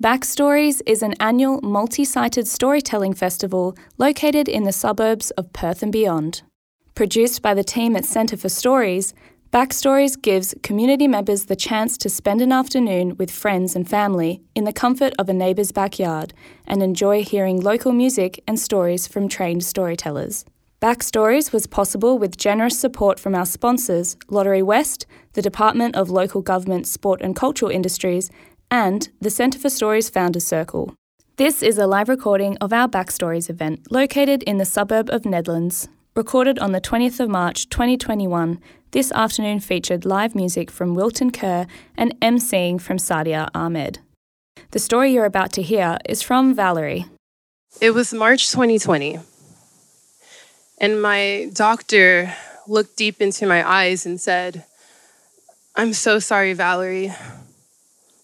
Backstories is an annual multi sited storytelling festival located in the suburbs of Perth and beyond. Produced by the team at Centre for Stories, Backstories gives community members the chance to spend an afternoon with friends and family in the comfort of a neighbour's backyard and enjoy hearing local music and stories from trained storytellers. Backstories was possible with generous support from our sponsors, Lotterywest, the Department of Local Government, Sport and Cultural Industries, and the Centre for Stories Founders Circle. This is a live recording of our Backstories event located in the suburb of Nedlands. Recorded on the 20th of March 2021, this afternoon featured live music from Wilton Kerr and emceeing from Sadia Ahmed. The story you're about to hear is from Valerie. It was March 2020, and my doctor looked deep into my eyes and said, I'm so sorry, Valerie.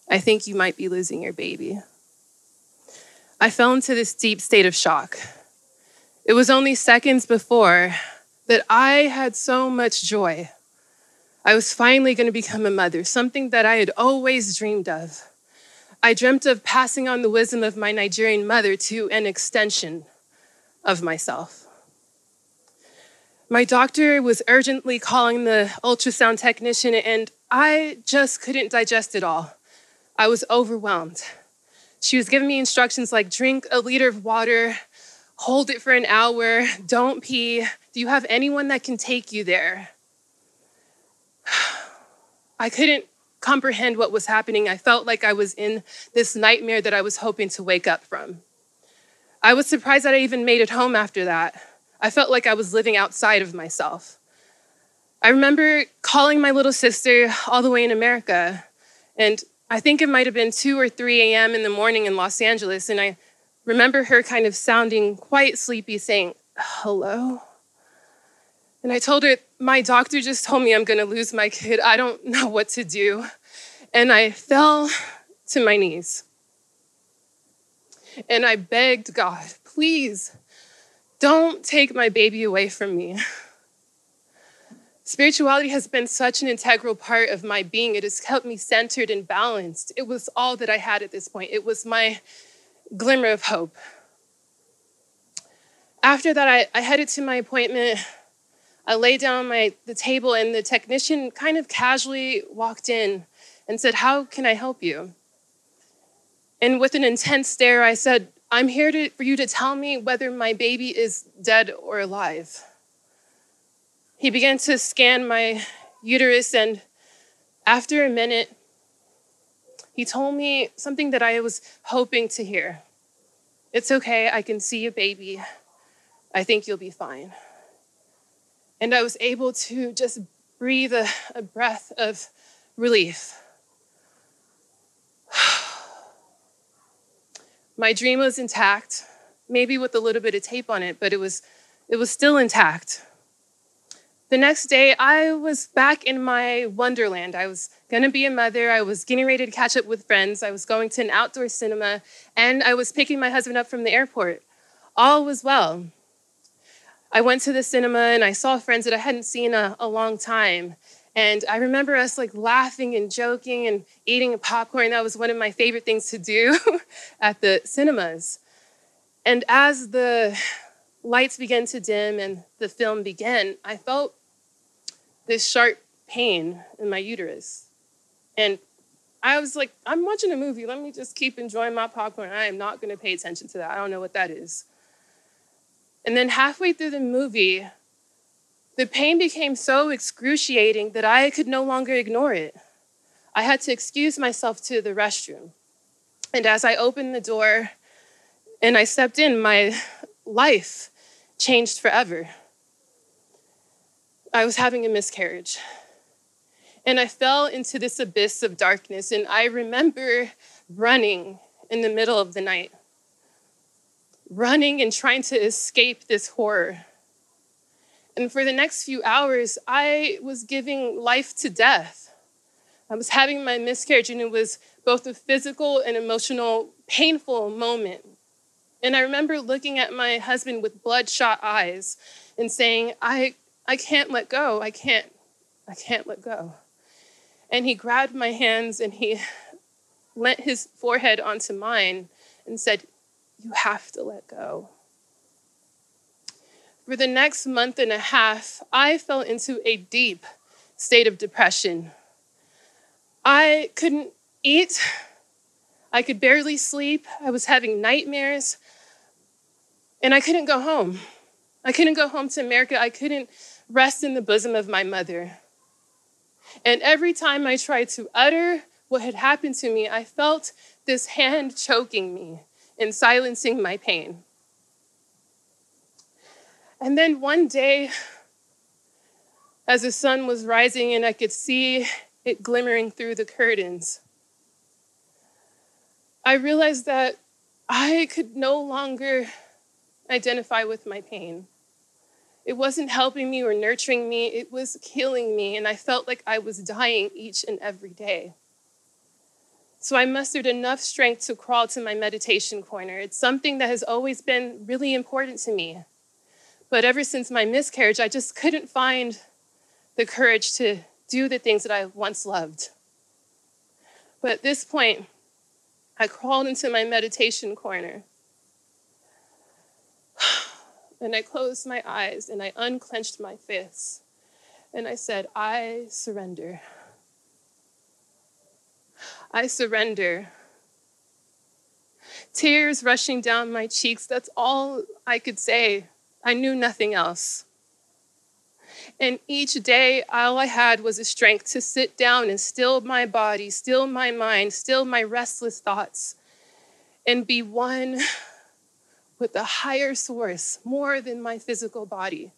I think you might be losing your baby. I fell into this deep state of shock. It was only seconds before that I had so much joy. I was finally going to become a mother, something that I had always dreamed of. I dreamt of passing on the wisdom of my Nigerian mother to an extension of myself. My doctor was urgently calling the ultrasound technician, and I just couldn't digest it all. I was overwhelmed. She was giving me instructions like drink a liter of water, hold it for an hour, don't pee. Do you have anyone that can take you there? I couldn't comprehend what was happening. I felt like I was in this nightmare that I was hoping to wake up from. I was surprised that I even made it home after that. I felt like I was living outside of myself. I remember calling my little sister all the way in America, and I think it might have been 2 or 3 a.m. in the morning in Los Angeles, and I remember her kind of sounding quite sleepy, saying, Hello? And I told her, My doctor just told me I'm gonna lose my kid. I don't know what to do. And I fell to my knees. And I begged God, please don't take my baby away from me. Spirituality has been such an integral part of my being. It has kept me centered and balanced. It was all that I had at this point. It was my glimmer of hope. After that, I, I headed to my appointment. I laid down my the table, and the technician kind of casually walked in and said, "How can I help you?" And with an intense stare, I said, "I'm here to, for you to tell me whether my baby is dead or alive." He began to scan my uterus, and after a minute, he told me something that I was hoping to hear. It's okay, I can see a baby. I think you'll be fine. And I was able to just breathe a, a breath of relief. My dream was intact, maybe with a little bit of tape on it, but it was, it was still intact. The next day, I was back in my wonderland. I was gonna be a mother. I was getting ready to catch up with friends. I was going to an outdoor cinema, and I was picking my husband up from the airport. All was well. I went to the cinema and I saw friends that I hadn't seen a, a long time. And I remember us like laughing and joking and eating popcorn. That was one of my favorite things to do at the cinemas. And as the lights began to dim and the film began, I felt this sharp pain in my uterus. And I was like, I'm watching a movie. Let me just keep enjoying my popcorn. I am not going to pay attention to that. I don't know what that is. And then halfway through the movie, the pain became so excruciating that I could no longer ignore it. I had to excuse myself to the restroom. And as I opened the door and I stepped in, my life changed forever. I was having a miscarriage. And I fell into this abyss of darkness. And I remember running in the middle of the night, running and trying to escape this horror. And for the next few hours, I was giving life to death. I was having my miscarriage, and it was both a physical and emotional, painful moment. And I remember looking at my husband with bloodshot eyes and saying, I I can't let go. I can't, I can't let go. And he grabbed my hands and he leant his forehead onto mine and said, You have to let go. For the next month and a half, I fell into a deep state of depression. I couldn't eat. I could barely sleep. I was having nightmares. And I couldn't go home. I couldn't go home to America. I couldn't rest in the bosom of my mother. And every time I tried to utter what had happened to me, I felt this hand choking me and silencing my pain. And then one day, as the sun was rising and I could see it glimmering through the curtains, I realized that I could no longer identify with my pain. It wasn't helping me or nurturing me, it was killing me, and I felt like I was dying each and every day. So I mustered enough strength to crawl to my meditation corner. It's something that has always been really important to me. But ever since my miscarriage, I just couldn't find the courage to do the things that I once loved. But at this point, I crawled into my meditation corner and I closed my eyes and I unclenched my fists and I said, I surrender. I surrender. Tears rushing down my cheeks, that's all I could say. I knew nothing else. And each day, all I had was a strength to sit down and still my body, still my mind, still my restless thoughts, and be one with a higher source, more than my physical body.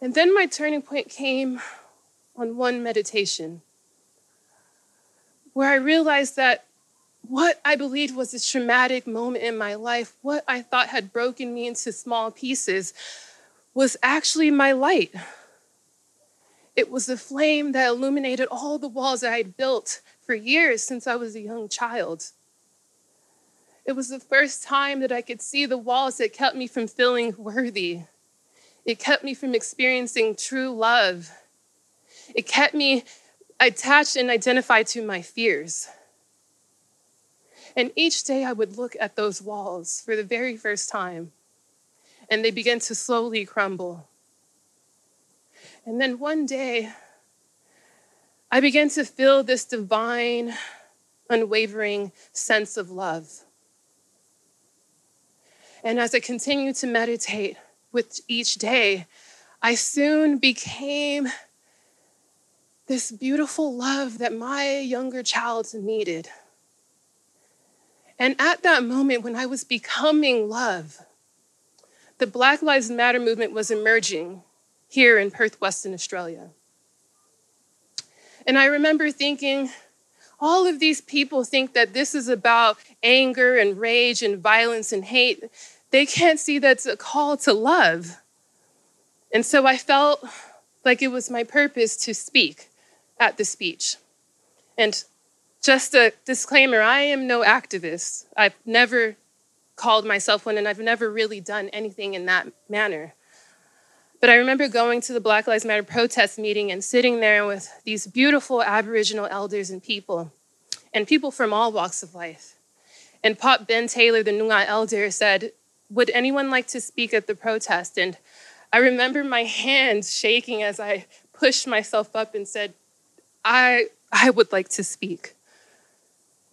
And then my turning point came on one meditation where I realized that what I believed was a traumatic moment in my life, what I thought had broken me into small pieces, was actually my light. It was the flame that illuminated all the walls that I had built for years since I was a young child. It was the first time that I could see the walls that kept me from feeling worthy. It kept me from experiencing true love. It kept me attached and identified to my fears. And each day I would look at those walls for the very first time, and they began to slowly crumble. And then one day, I began to feel this divine, unwavering sense of love. And as I continued to meditate with each day, I soon became this beautiful love that my younger child needed. And at that moment, when I was becoming love, the Black Lives Matter movement was emerging here in Perth, Western Australia. And I remember thinking, all of these people think that this is about anger and rage and violence and hate. They can't see that's a call to love. And so I felt like it was my purpose to speak at the speech. And just a disclaimer I am no activist. I've never called myself one, and I've never really done anything in that manner. But I remember going to the Black Lives Matter protest meeting and sitting there with these beautiful Aboriginal elders and people, and people from all walks of life. And Pop Ben Taylor, the Noongar elder, said, Would anyone like to speak at the protest? And I remember my hands shaking as I pushed myself up and said, I, I would like to speak.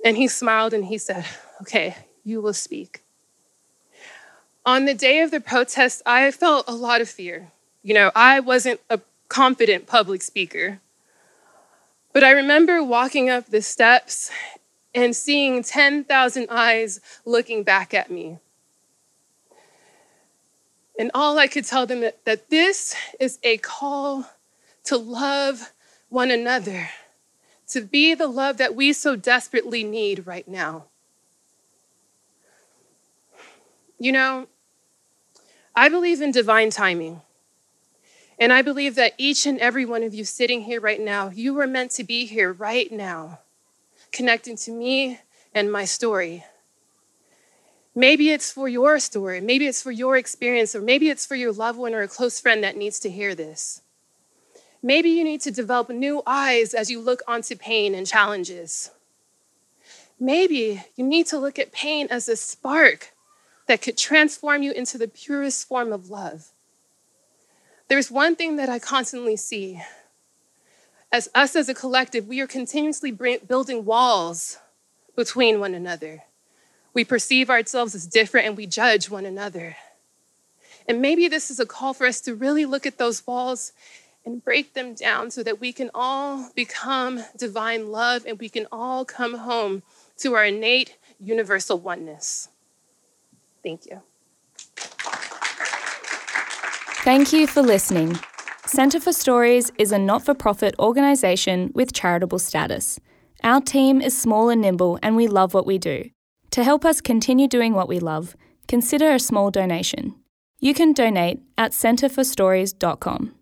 And he smiled and he said, Okay, you will speak. On the day of the protest, I felt a lot of fear. You know, I wasn't a confident public speaker. But I remember walking up the steps and seeing 10,000 eyes looking back at me. And all I could tell them that, that this is a call to love one another, to be the love that we so desperately need right now. You know, I believe in divine timing. And I believe that each and every one of you sitting here right now, you were meant to be here right now, connecting to me and my story. Maybe it's for your story, maybe it's for your experience, or maybe it's for your loved one or a close friend that needs to hear this. Maybe you need to develop new eyes as you look onto pain and challenges. Maybe you need to look at pain as a spark that could transform you into the purest form of love. There's one thing that I constantly see. As us as a collective, we are continuously building walls between one another. We perceive ourselves as different and we judge one another. And maybe this is a call for us to really look at those walls and break them down so that we can all become divine love and we can all come home to our innate universal oneness. Thank you. Thank you for listening. Centre for Stories is a not for profit organisation with charitable status. Our team is small and nimble, and we love what we do. To help us continue doing what we love, consider a small donation. You can donate at centreforstories.com.